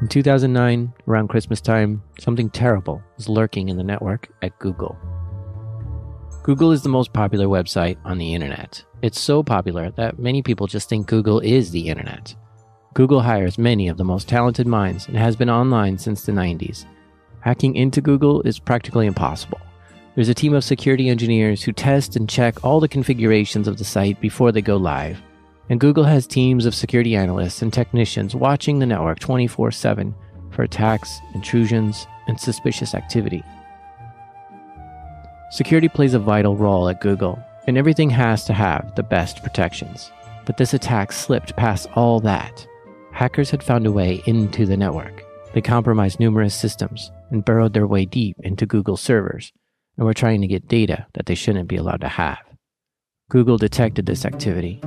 In 2009, around Christmas time, something terrible was lurking in the network at Google. Google is the most popular website on the internet. It's so popular that many people just think Google is the internet. Google hires many of the most talented minds and has been online since the 90s. Hacking into Google is practically impossible. There's a team of security engineers who test and check all the configurations of the site before they go live. And Google has teams of security analysts and technicians watching the network 24 7 for attacks, intrusions, and suspicious activity. Security plays a vital role at Google, and everything has to have the best protections. But this attack slipped past all that. Hackers had found a way into the network. They compromised numerous systems and burrowed their way deep into Google servers and were trying to get data that they shouldn't be allowed to have. Google detected this activity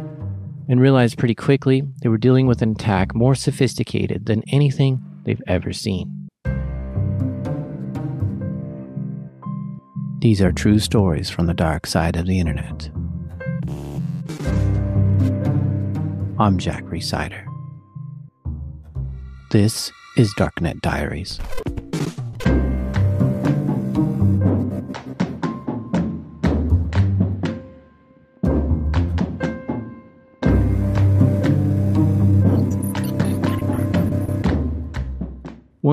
and realized pretty quickly they were dealing with an attack more sophisticated than anything they've ever seen. These are true stories from the dark side of the internet. I'm Jack Rhysider. This is Darknet Diaries.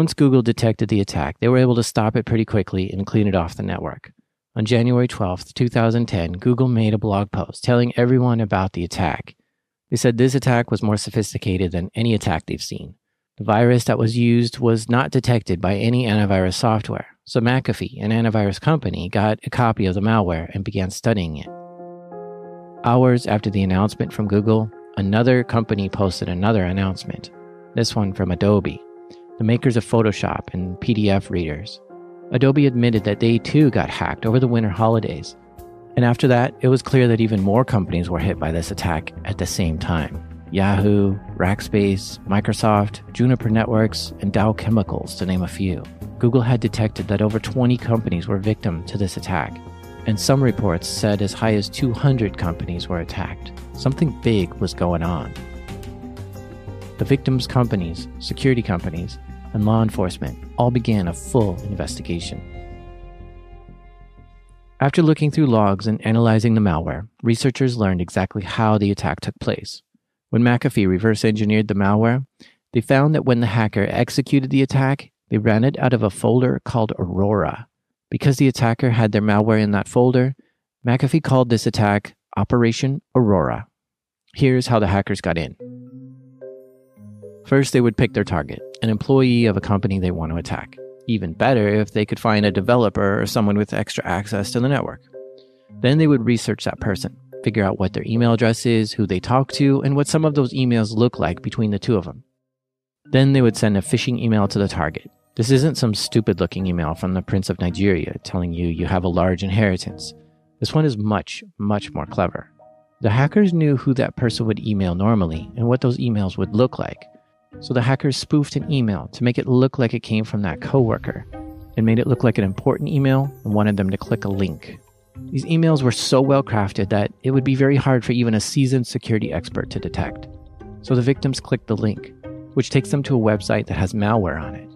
Once Google detected the attack, they were able to stop it pretty quickly and clean it off the network. On January 12, 2010, Google made a blog post telling everyone about the attack. They said this attack was more sophisticated than any attack they've seen. The virus that was used was not detected by any antivirus software, so McAfee, an antivirus company, got a copy of the malware and began studying it. Hours after the announcement from Google, another company posted another announcement, this one from Adobe, the makers of Photoshop and PDF readers. Adobe admitted that they too got hacked over the winter holidays. And after that, it was clear that even more companies were hit by this attack at the same time Yahoo, Rackspace, Microsoft, Juniper Networks, and Dow Chemicals, to name a few. Google had detected that over 20 companies were victim to this attack, and some reports said as high as 200 companies were attacked. Something big was going on. The victims' companies, security companies, and law enforcement all began a full investigation. After looking through logs and analyzing the malware, researchers learned exactly how the attack took place. When McAfee reverse engineered the malware, they found that when the hacker executed the attack, they ran it out of a folder called Aurora. Because the attacker had their malware in that folder, McAfee called this attack Operation Aurora. Here's how the hackers got in. First, they would pick their target, an employee of a company they want to attack. Even better if they could find a developer or someone with extra access to the network. Then they would research that person, figure out what their email address is, who they talk to, and what some of those emails look like between the two of them. Then they would send a phishing email to the target. This isn't some stupid looking email from the Prince of Nigeria telling you you have a large inheritance. This one is much, much more clever. The hackers knew who that person would email normally and what those emails would look like, so the hackers spoofed an email to make it look like it came from that coworker and made it look like an important email and wanted them to click a link. These emails were so well crafted that it would be very hard for even a seasoned security expert to detect. So the victims clicked the link, which takes them to a website that has malware on it.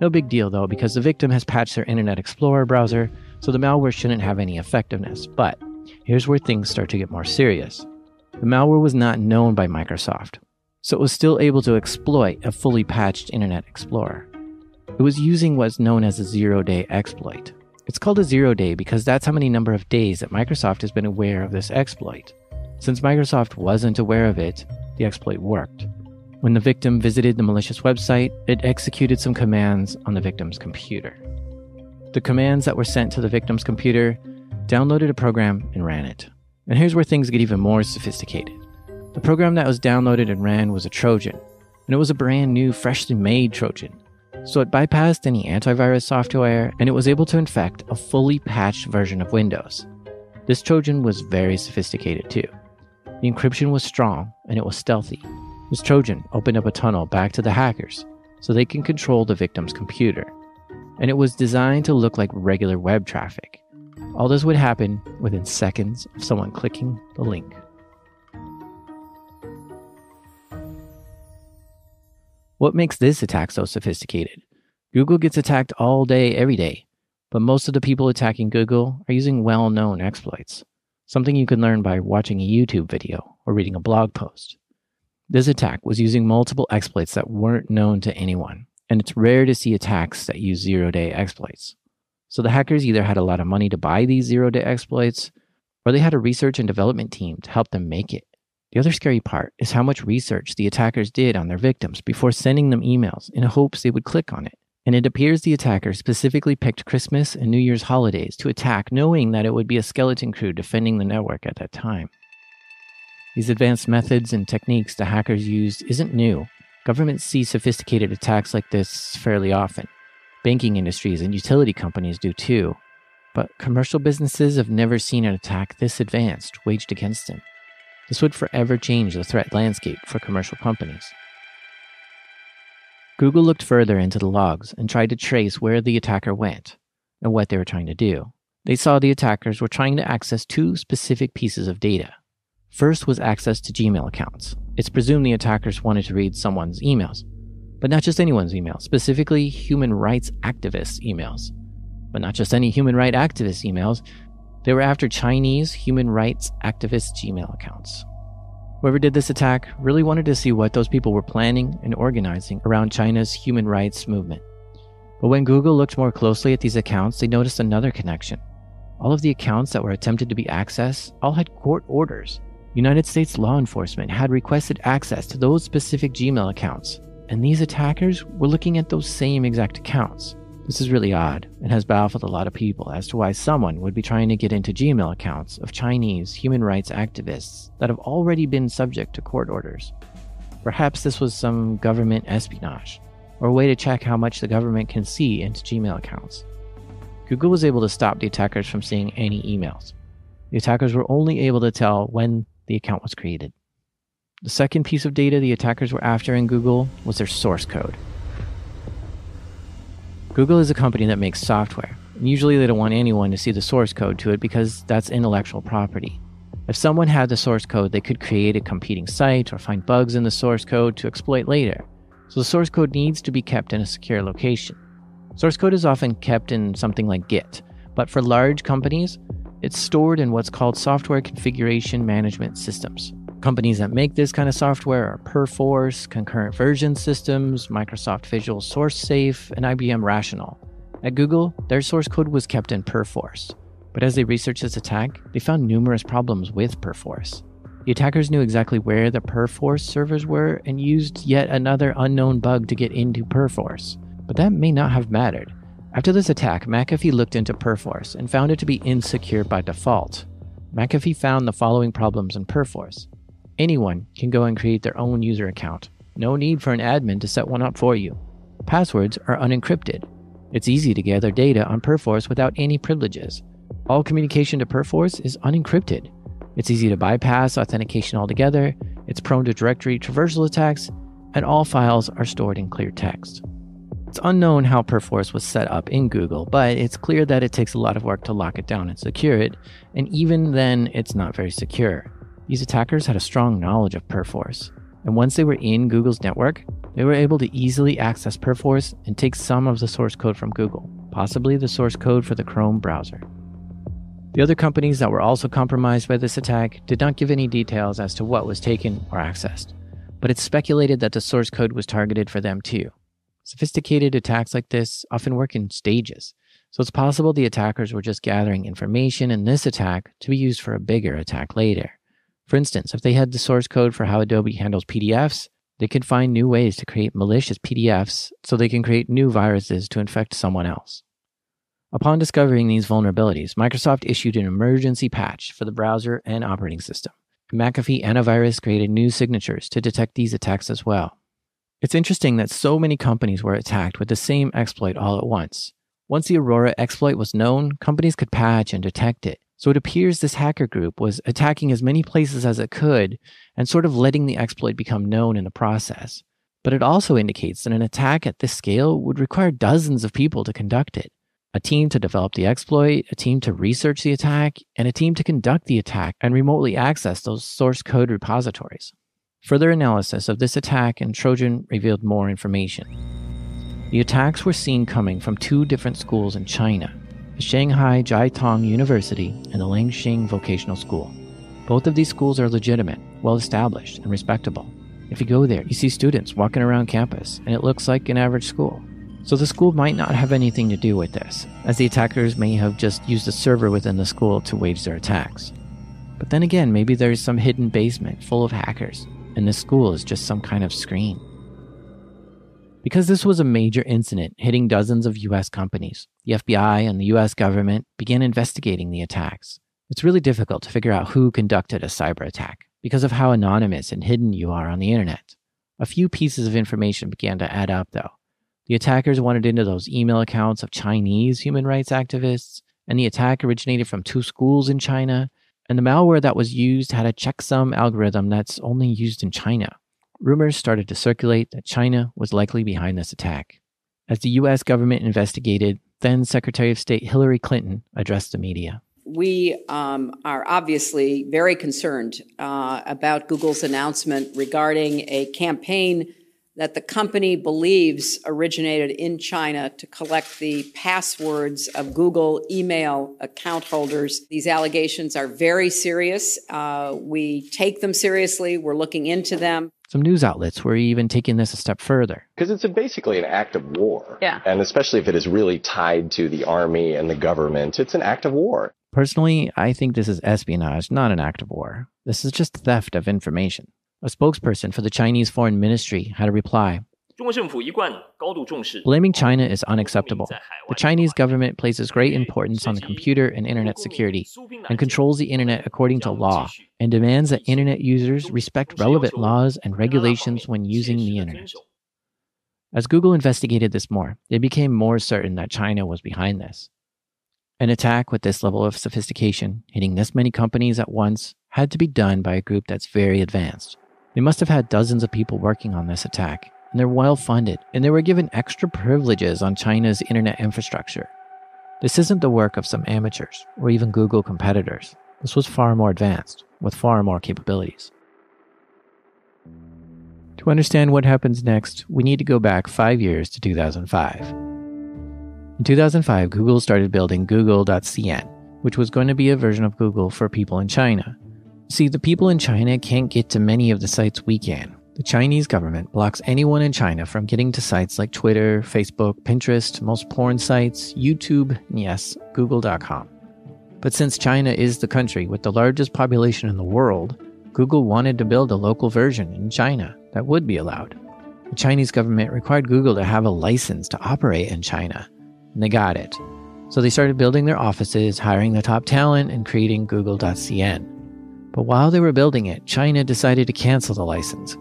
No big deal though, because the victim has patched their Internet Explorer browser, so the malware shouldn't have any effectiveness. But here's where things start to get more serious. The malware was not known by Microsoft, so it was still able to exploit a fully patched Internet Explorer. It was using what's known as a zero day exploit. It's called a zero day because that's how many number of days that Microsoft has been aware of this exploit. Since Microsoft wasn't aware of it, the exploit worked. When the victim visited the malicious website, it executed some commands on the victim's computer. The commands that were sent to the victim's computer downloaded a program and ran it. And here's where things get even more sophisticated. The program that was downloaded and ran was a Trojan, and it was a brand new, freshly made Trojan. So it bypassed any antivirus software and it was able to infect a fully patched version of Windows. This Trojan was very sophisticated too. The encryption was strong and it was stealthy. This Trojan opened up a tunnel back to the hackers so they can control the victim's computer. And it was designed to look like regular web traffic. All this would happen within seconds of someone clicking the link. What makes this attack so sophisticated? Google gets attacked all day, every day, but most of the people attacking Google are using well known exploits, something you can learn by watching a YouTube video or reading a blog post. This attack was using multiple exploits that weren't known to anyone, and it's rare to see attacks that use zero day exploits. So the hackers either had a lot of money to buy these zero day exploits, or they had a research and development team to help them make it. The other scary part is how much research the attackers did on their victims before sending them emails in hopes they would click on it. And it appears the attackers specifically picked Christmas and New Year's holidays to attack, knowing that it would be a skeleton crew defending the network at that time. These advanced methods and techniques the hackers used isn't new. Governments see sophisticated attacks like this fairly often. Banking industries and utility companies do too. But commercial businesses have never seen an attack this advanced waged against them. This would forever change the threat landscape for commercial companies. Google looked further into the logs and tried to trace where the attacker went and what they were trying to do. They saw the attackers were trying to access two specific pieces of data First was access to Gmail accounts. It's presumed the attackers wanted to read someone's emails, but not just anyone's emails, specifically human rights activists' emails. But not just any human rights activists' emails, they were after Chinese human rights activists' Gmail accounts. Whoever did this attack really wanted to see what those people were planning and organizing around China's human rights movement. But when Google looked more closely at these accounts, they noticed another connection. All of the accounts that were attempted to be accessed all had court orders United States law enforcement had requested access to those specific Gmail accounts, and these attackers were looking at those same exact accounts. This is really odd and has baffled a lot of people as to why someone would be trying to get into Gmail accounts of Chinese human rights activists that have already been subject to court orders. Perhaps this was some government espionage, or a way to check how much the government can see into Gmail accounts. Google was able to stop the attackers from seeing any emails. The attackers were only able to tell when the account was created. The second piece of data the attackers were after in Google was their source code. Google is a company that makes software, usually they don't want anyone to see the source code to it because that's intellectual property. If someone had the source code, they could create a competing site or find bugs in the source code to exploit later. So the source code needs to be kept in a secure location. Source code is often kept in something like Git, but for large companies, it's stored in what's called software configuration management systems. Companies that make this kind of software are Perforce, Concurrent Version Systems, Microsoft Visual Source Safe, and IBM Rational. At Google, their source code was kept in Perforce, but as they researched this attack, they found numerous problems with Perforce. The attackers knew exactly where the Perforce servers were and used yet another unknown bug to get into Perforce. But that may not have mattered, after this attack, McAfee looked into Perforce and found it to be insecure by default. McAfee found the following problems in Perforce. Anyone can go and create their own user account. No need for an admin to set one up for you. Passwords are unencrypted. It's easy to gather data on Perforce without any privileges. All communication to Perforce is unencrypted. It's easy to bypass authentication altogether, it's prone to directory traversal attacks, and all files are stored in clear text. It's unknown how Perforce was set up in Google, but it's clear that it takes a lot of work to lock it down and secure it, and even then, it's not very secure. These attackers had a strong knowledge of Perforce, and once they were in Google's network, they were able to easily access Perforce and take some of the source code from Google, possibly the source code for the Chrome browser. The other companies that were also compromised by this attack did not give any details as to what was taken or accessed, but it's speculated that the source code was targeted for them too. Sophisticated attacks like this often work in stages, so it's possible the attackers were just gathering information in this attack to be used for a bigger attack later. For instance, if they had the source code for how Adobe handles PDFs, they could find new ways to create malicious PDFs so they can create new viruses to infect someone else. Upon discovering these vulnerabilities, Microsoft issued an emergency patch for the browser and operating system. McAfee Antivirus created new signatures to detect these attacks as well. It's interesting that so many companies were attacked with the same exploit all at once. Once the Aurora exploit was known, companies could patch and detect it. So it appears this hacker group was attacking as many places as it could and sort of letting the exploit become known in the process. But it also indicates that an attack at this scale would require dozens of people to conduct it a team to develop the exploit, a team to research the attack, and a team to conduct the attack and remotely access those source code repositories. Further analysis of this attack and Trojan revealed more information. The attacks were seen coming from two different schools in China the Shanghai Jiaotong University and the Lanxiang Vocational School. Both of these schools are legitimate, well established, and respectable. If you go there, you see students walking around campus, and it looks like an average school. So the school might not have anything to do with this, as the attackers may have just used a server within the school to wage their attacks. But then again, maybe there's some hidden basement full of hackers, and this school is just some kind of screen. Because this was a major incident hitting dozens of US companies, the FBI and the US government began investigating the attacks. It's really difficult to figure out who conducted a cyber attack because of how anonymous and hidden you are on the internet. A few pieces of information began to add up, though. The attackers wanted into those email accounts of Chinese human rights activists, and the attack originated from two schools in China, and the malware that was used had a checksum algorithm that's only used in China rumors started to circulate that China was likely behind this attack. As the U.S. government investigated, then Secretary of State Hillary Clinton addressed the media. We um, are obviously very concerned uh, about Google's announcement regarding a campaign that the company believes originated in China to collect the passwords of Google email account holders. These allegations are very serious. Uh, we take them seriously. We're looking into them. Some news outlets were even taking this a step further. Because it's basically an act of war. Yeah. And especially if it is really tied to the army and the government, it's an act of war. Personally, I think this is espionage, not an act of war. This is just theft of information. A spokesperson for the Chinese Foreign Ministry had a reply. Blaming China is unacceptable. The Chinese government places great importance on the computer and internet security and controls the internet according to law and demands that internet users respect relevant laws and regulations when using the internet. As Google investigated this more, they became more certain that China was behind this. An attack with this level of sophistication, hitting this many companies at once, had to be done by a group that's very advanced. They must have had dozens of people working on this attack, and they're well funded, and they were given extra privileges on China's internet infrastructure. This isn't the work of some amateurs or even Google competitors. This was far more advanced, with far more capabilities. To understand what happens next, we need to go back five years to 2005. In 2005, Google started building Google.cn, which was going to be a version of Google for people in China. See, the people in China can't get to many of the sites we can. The Chinese government blocks anyone in China from getting to sites like Twitter, Facebook, Pinterest, most porn sites, YouTube, and yes, Google.com. But since China is the country with the largest population in the world, Google wanted to build a local version in China that would be allowed. The Chinese government required Google to have a license to operate in China, and they got it. So they started building their offices, hiring the top talent, and creating Google.cn. But while they were building it, China decided to cancel the license.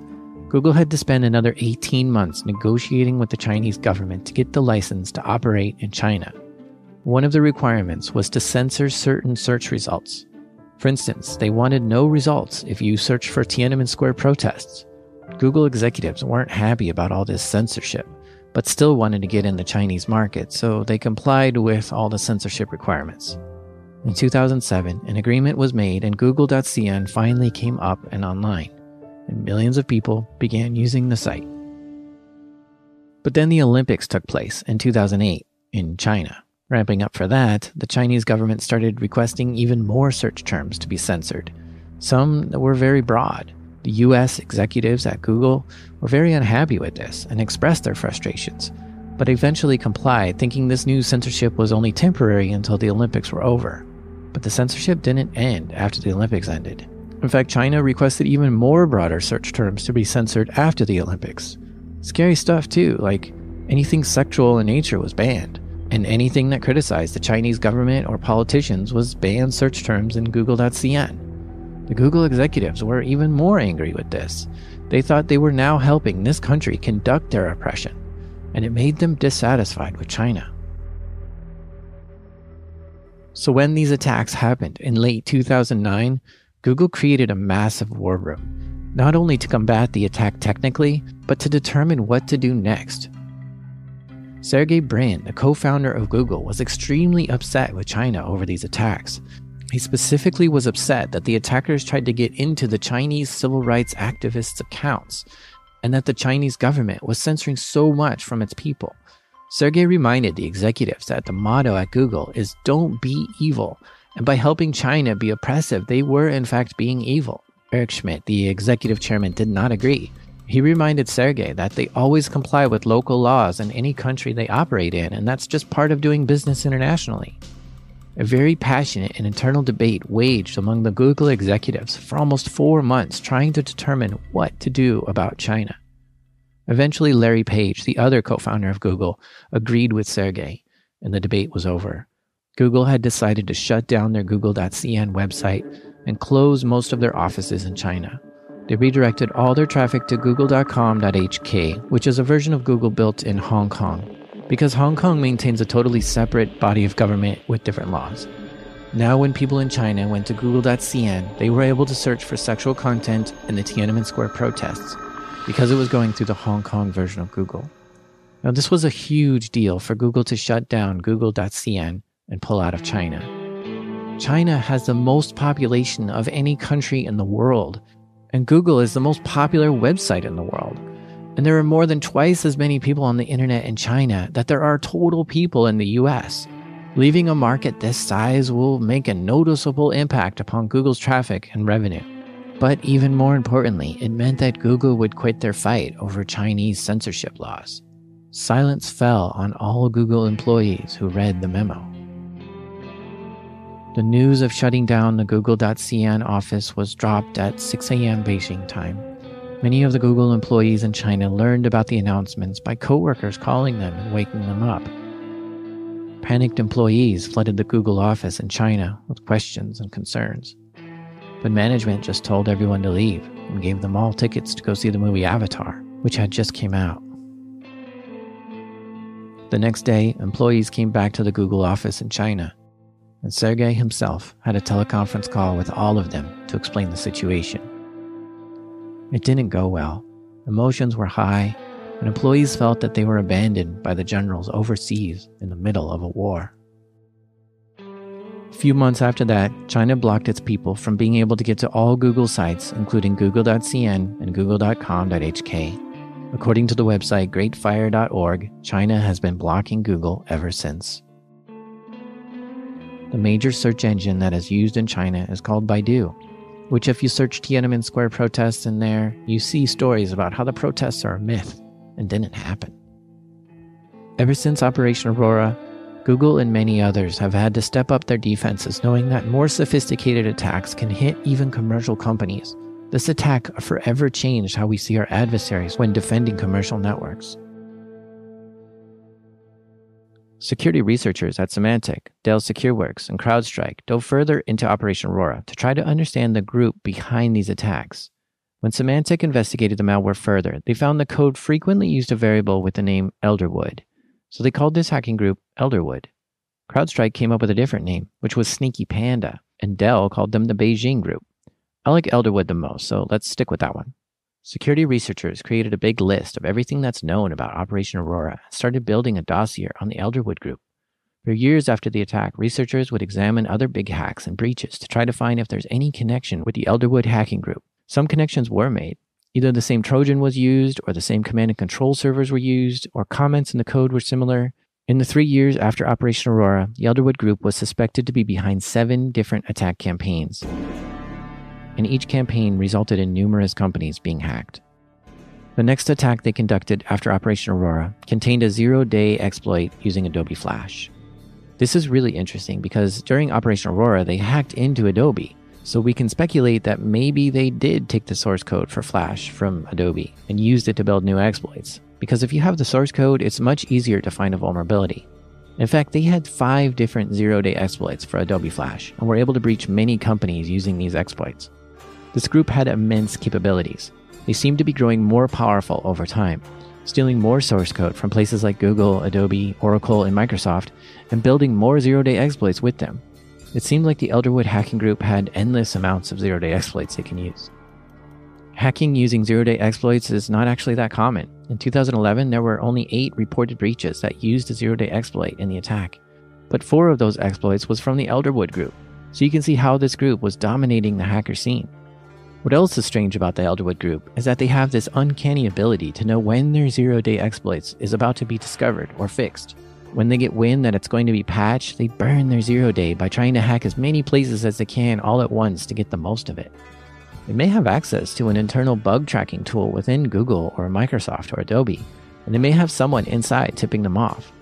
Google had to spend another 18 months negotiating with the Chinese government to get the license to operate in China. One of the requirements was to censor certain search results. For instance, they wanted no results if you searched for Tiananmen Square protests. Google executives weren't happy about all this censorship, but still wanted to get in the Chinese market, so they complied with all the censorship requirements. In 2007, an agreement was made and Google.cn finally came up and online, and millions of people began using the site. But then the Olympics took place in 2008 in China. Ramping up for that, the Chinese government started requesting even more search terms to be censored, some that were very broad. The US executives at Google were very unhappy with this and expressed their frustrations, but eventually complied, thinking this new censorship was only temporary until the Olympics were over. But the censorship didn't end after the Olympics ended. In fact, China requested even more broader search terms to be censored after the Olympics. Scary stuff, too, like anything sexual in nature was banned, and anything that criticized the Chinese government or politicians was banned search terms in Google.cn. The Google executives were even more angry with this. They thought they were now helping this country conduct their oppression, and it made them dissatisfied with China. So, when these attacks happened in late 2009, Google created a massive war room, not only to combat the attack technically, but to determine what to do next. Sergey Brin, the co founder of Google, was extremely upset with China over these attacks. He specifically was upset that the attackers tried to get into the Chinese civil rights activists' accounts and that the Chinese government was censoring so much from its people. Sergey reminded the executives that the motto at Google is don't be evil, and by helping China be oppressive, they were in fact being evil. Eric Schmidt, the executive chairman, did not agree. He reminded Sergey that they always comply with local laws in any country they operate in, and that's just part of doing business internationally. A very passionate and internal debate waged among the Google executives for almost four months trying to determine what to do about China. Eventually, Larry Page, the other co founder of Google, agreed with Sergey, and the debate was over. Google had decided to shut down their Google.cn website and close most of their offices in China. They redirected all their traffic to google.com.hk, which is a version of Google built in Hong Kong because Hong Kong maintains a totally separate body of government with different laws. Now, when people in China went to Google.cn, they were able to search for sexual content in the Tiananmen Square protests because it was going through the Hong Kong version of Google. Now, this was a huge deal for Google to shut down Google.cn and pull out of China. China has the most population of any country in the world, and Google is the most popular website in the world. And there are more than twice as many people on the internet in China that there are total people in the US. Leaving a market this size will make a noticeable impact upon Google's traffic and revenue. But even more importantly, it meant that Google would quit their fight over Chinese censorship laws. Silence fell on all Google employees who read the memo. The news of shutting down the Google.cn office was dropped at 6 a.m. Beijing time. Many of the Google employees in China learned about the announcements by coworkers calling them and waking them up. Panicked employees flooded the Google office in China with questions and concerns. But management just told everyone to leave and gave them all tickets to go see the movie Avatar, which had just came out. The next day, employees came back to the Google office in China, and Sergey himself had a teleconference call with all of them to explain the situation. It didn't go well. Emotions were high, and employees felt that they were abandoned by the generals overseas in the middle of a war. A few months after that, China blocked its people from being able to get to all Google sites, including google.cn and google.com.hk. According to the website greatfire.org, China has been blocking Google ever since. The major search engine that is used in China is called Baidu, which, if you search Tiananmen Square protests in there, you see stories about how the protests are a myth and didn't happen. Ever since Operation Aurora, Google and many others have had to step up their defenses, knowing that more sophisticated attacks can hit even commercial companies. This attack forever changed how we see our adversaries when defending commercial networks. Security researchers at Symantec, Dell SecureWorks, and CrowdStrike dove further into Operation Aurora to try to understand the group behind these attacks. When Symantec investigated the malware further, they found the code frequently used a variable with the name Elderwood, so they called this hacking group Elderwood. CrowdStrike came up with a different name, which was Sneaky Panda, and Dell called them the Beijing Group. I like Elderwood the most, so let's stick with that one. Security researchers created a big list of everything that's known about Operation Aurora and started building a dossier on the Elderwood group. For years after the attack, researchers would examine other big hacks and breaches to try to find if there's any connection with the Elderwood hacking group. Some connections were made. Either the same Trojan was used, or the same command and control servers were used, or comments in the code were similar. In the three years after Operation Aurora, the Elderwood group was suspected to be behind seven different attack campaigns and each campaign resulted in numerous companies being hacked. The next attack they conducted after Operation Aurora contained a zero day exploit using Adobe Flash. This is really interesting because during Operation Aurora, they hacked into Adobe, so we can speculate that maybe they did take the source code for Flash from Adobe and used it to build new exploits. Because if you have the source code, it's much easier to find a vulnerability. In fact, they had five different zero day exploits for Adobe Flash and were able to breach many companies using these exploits. This group had immense capabilities. They seemed to be growing more powerful over time, stealing more source code from places like Google, Adobe, Oracle, and Microsoft, and building more zero day exploits with them. It seemed like the Elderwood hacking group had endless amounts of zero day exploits they can use. Hacking using zero day exploits is not actually that common. In 2011, there were only eight reported breaches that used a zero day exploit in the attack, but four of those exploits was from the Elderwood group. So you can see how this group was dominating the hacker scene. What else is strange about the Elderwood group is that they have this uncanny ability to know when their zero day exploits is about to be discovered or fixed. When they get wind that it's going to be patched, they burn their zero day by trying to hack as many places as they can all at once to get the most of it. They may have access to an internal bug tracking tool within Google or Microsoft or Adobe, and they may have someone inside tipping them off.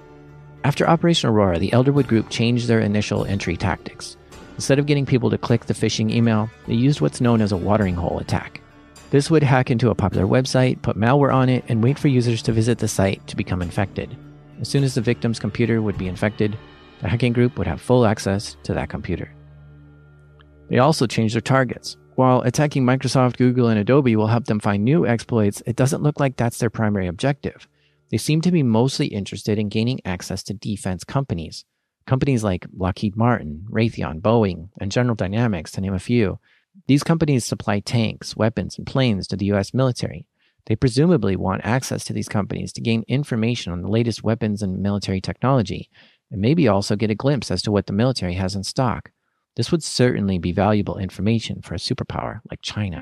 After Operation Aurora, the Elderwood Group changed their initial entry tactics. Instead of getting people to click the phishing email, they used what's known as a watering hole attack. This would hack into a popular website, put malware on it, and wait for users to visit the site to become infected. As soon as the victim's computer would be infected, the hacking group would have full access to that computer. They also changed their targets. While attacking Microsoft, Google, and Adobe will help them find new exploits, it doesn't look like that's their primary objective. They seem to be mostly interested in gaining access to defense companies. Companies like Lockheed Martin, Raytheon, Boeing, and General Dynamics, to name a few. These companies supply tanks, weapons, and planes to the US military. They presumably want access to these companies to gain information on the latest weapons and military technology, and maybe also get a glimpse as to what the military has in stock. This would certainly be valuable information for a superpower like China.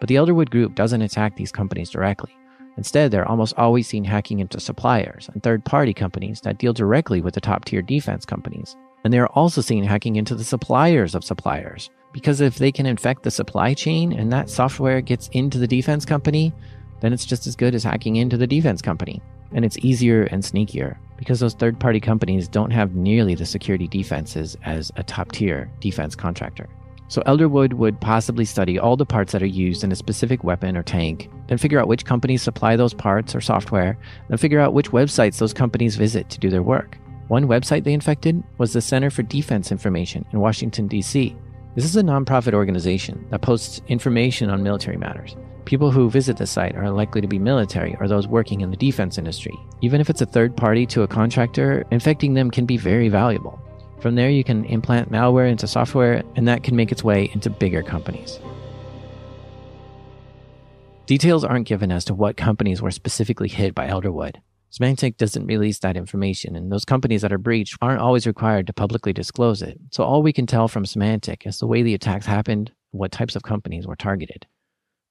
But the Elderwood Group doesn't attack these companies directly. Instead, they're almost always seen hacking into suppliers and third party companies that deal directly with the top tier defense companies. And they are also seen hacking into the suppliers of suppliers, because if they can infect the supply chain and that software gets into the defense company, then it's just as good as hacking into the defense company. And it's easier and sneakier because those third party companies don't have nearly the security defenses as a top tier defense contractor. So Elderwood would possibly study all the parts that are used in a specific weapon or tank, then figure out which companies supply those parts or software, then figure out which websites those companies visit to do their work. One website they infected was the Center for Defense Information in Washington, D.C. This is a nonprofit organization that posts information on military matters. People who visit the site are likely to be military or those working in the defense industry. Even if it's a third party to a contractor, infecting them can be very valuable. From there, you can implant malware into software, and that can make its way into bigger companies. Details aren't given as to what companies were specifically hit by Elderwood. Symantec doesn't release that information, and those companies that are breached aren't always required to publicly disclose it. So all we can tell from Symantec is the way the attacks happened, what types of companies were targeted.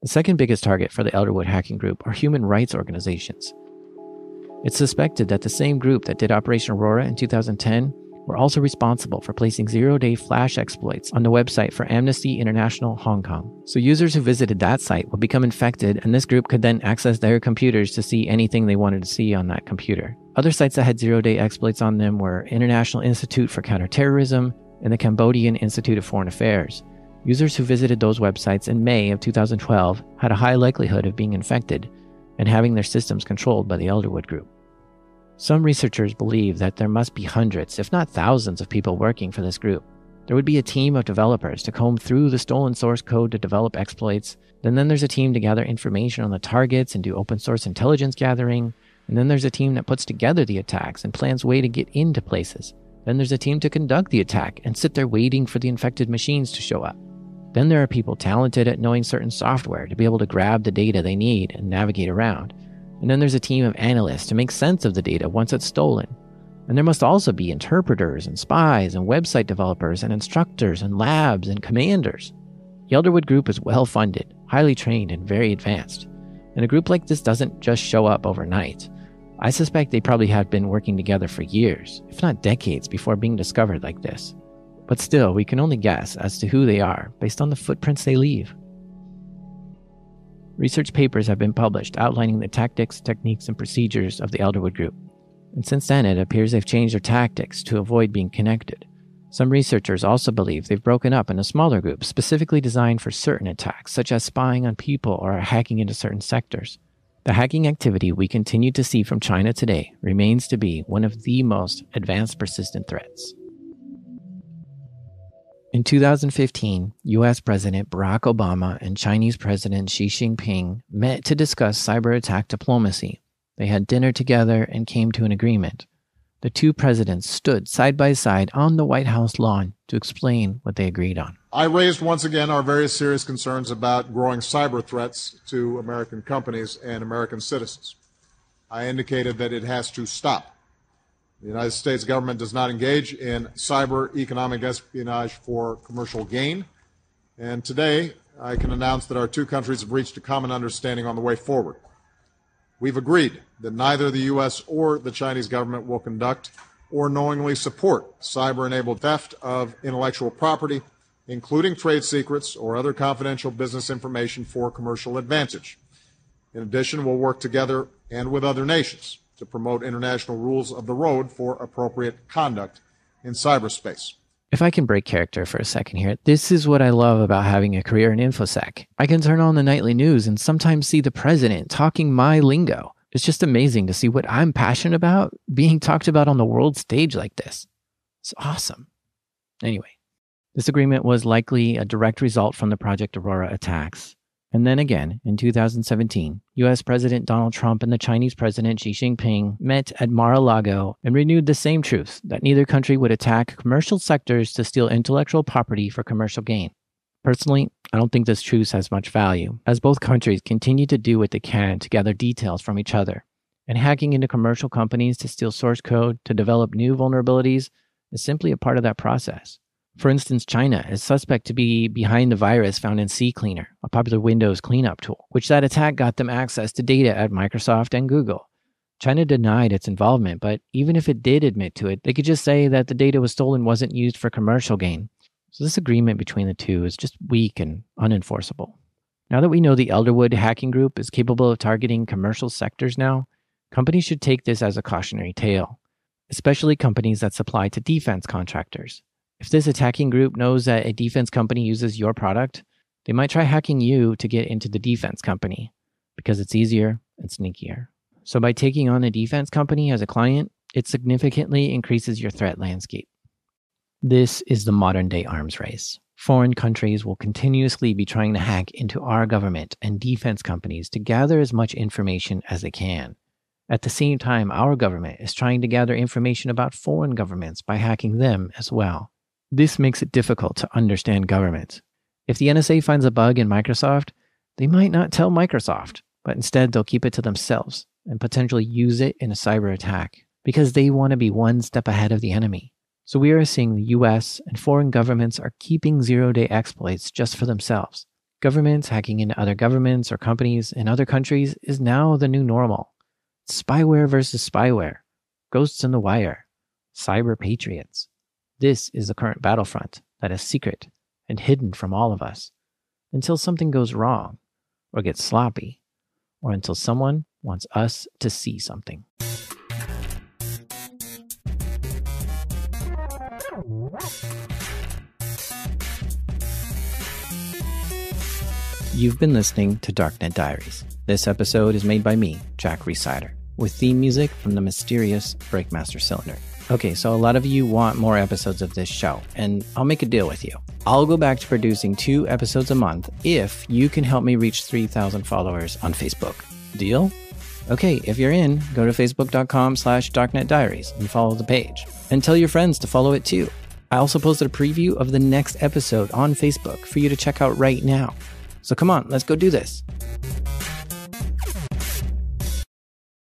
The second biggest target for the Elderwood hacking group are human rights organizations. It's suspected that the same group that did Operation Aurora in 2010 were also responsible for placing zero day flash exploits on the website for Amnesty International Hong Kong. So users who visited that site would become infected, and this group could then access their computers to see anything they wanted to see on that computer. Other sites that had zero day exploits on them were International Institute for Counterterrorism and the Cambodian Institute of Foreign Affairs. Users who visited those websites in May of 2012 had a high likelihood of being infected and having their systems controlled by the Elderwood group. Some researchers believe that there must be hundreds, if not thousands, of people working for this group. There would be a team of developers to comb through the stolen source code to develop exploits. And then there's a team to gather information on the targets and do open source intelligence gathering. And then there's a team that puts together the attacks and plans way to get into places. Then there's a team to conduct the attack and sit there waiting for the infected machines to show up. Then there are people talented at knowing certain software to be able to grab the data they need and navigate around. And then there's a team of analysts to make sense of the data once it's stolen. And there must also be interpreters and spies and website developers and instructors and labs and commanders. The Elderwood Group is well funded, highly trained, and very advanced. And a group like this doesn't just show up overnight. I suspect they probably have been working together for years, if not decades, before being discovered like this. But still, we can only guess as to who they are based on the footprints they leave. Research papers have been published outlining the tactics, techniques, and procedures of the Elderwood Group. And since then, it appears they've changed their tactics to avoid being connected. Some researchers also believe they've broken up into smaller groups specifically designed for certain attacks, such as spying on people or hacking into certain sectors. The hacking activity we continue to see from China today remains to be one of the most advanced persistent threats. In 2015, US President Barack Obama and Chinese President Xi Jinping met to discuss cyber attack diplomacy. They had dinner together and came to an agreement. The two presidents stood side by side on the White House lawn to explain what they agreed on. I raised once again our very serious concerns about growing cyber threats to American companies and American citizens. I indicated that it has to stop The United States government does not engage in cyber economic espionage for commercial gain. And today, I can announce that our two countries have reached a common understanding on the way forward. We've agreed that neither the U.S. or the Chinese government will conduct or knowingly support cyber enabled theft of intellectual property, including trade secrets or other confidential business information for commercial advantage. In addition, we'll work together and with other nations to promote international rules of the road for appropriate conduct in cyberspace. If I can break character for a second here, this is what I love about having a career in InfoSec. I can turn on the nightly news and sometimes see the president talking my lingo. It's just amazing to see what I'm passionate about being talked about on the world stage like this. It's awesome. Anyway, this agreement was likely a direct result from the Project Aurora attacks. And then again, in 2017, US President Donald Trump and the Chinese President Xi Jinping met at Mar a Lago and renewed the same truth that neither country would attack commercial sectors to steal intellectual property for commercial gain. Personally, I don't think this truce has much value, as both countries continue to do what they can to gather details from each other. And hacking into commercial companies to steal source code to develop new vulnerabilities is simply a part of that process. For instance, China is suspect to be behind the virus found in CCleaner, a popular Windows cleanup tool, which that attack got them access to data at Microsoft and Google. China denied its involvement, but even if it did admit to it, they could just say that the data was stolen wasn't used for commercial gain. So this agreement between the two is just weak and unenforceable. Now that we know the Elderwood hacking group is capable of targeting commercial sectors now, companies should take this as a cautionary tale, especially companies that supply to defense contractors. If this attacking group knows that a defense company uses your product, they might try hacking you to get into the defense company because it's easier and sneakier. So, by taking on a defense company as a client, it significantly increases your threat landscape. This is the modern day arms race. Foreign countries will continuously be trying to hack into our government and defense companies to gather as much information as they can. At the same time, our government is trying to gather information about foreign governments by hacking them as well. This makes it difficult to understand governments. If the NSA finds a bug in Microsoft, they might not tell Microsoft, but instead they'll keep it to themselves and potentially use it in a cyber attack because they want to be one step ahead of the enemy. So we are seeing the US and foreign governments are keeping zero day exploits just for themselves. Governments hacking into other governments or companies in other countries is now the new normal. spyware versus spyware, ghosts in the wire, cyber patriots. This is the current battlefront that is secret and hidden from all of us until something goes wrong or gets sloppy or until someone wants us to see something. You've been listening to Darknet Diaries. This episode is made by me, Jack Rhysider, with theme music from the mysterious Breakmaster Cylinder. Okay, so a lot of you want more episodes of this show, and I'll make a deal with you. I'll go back to producing two episodes a month if you can help me reach 3,000 followers on Facebook. Deal? Okay, if you're in, go to facebook.com slash darknetdiaries and follow the page. And tell your friends to follow it too. I also posted a preview of the next episode on Facebook for you to check out right now. So come on, let's go do this.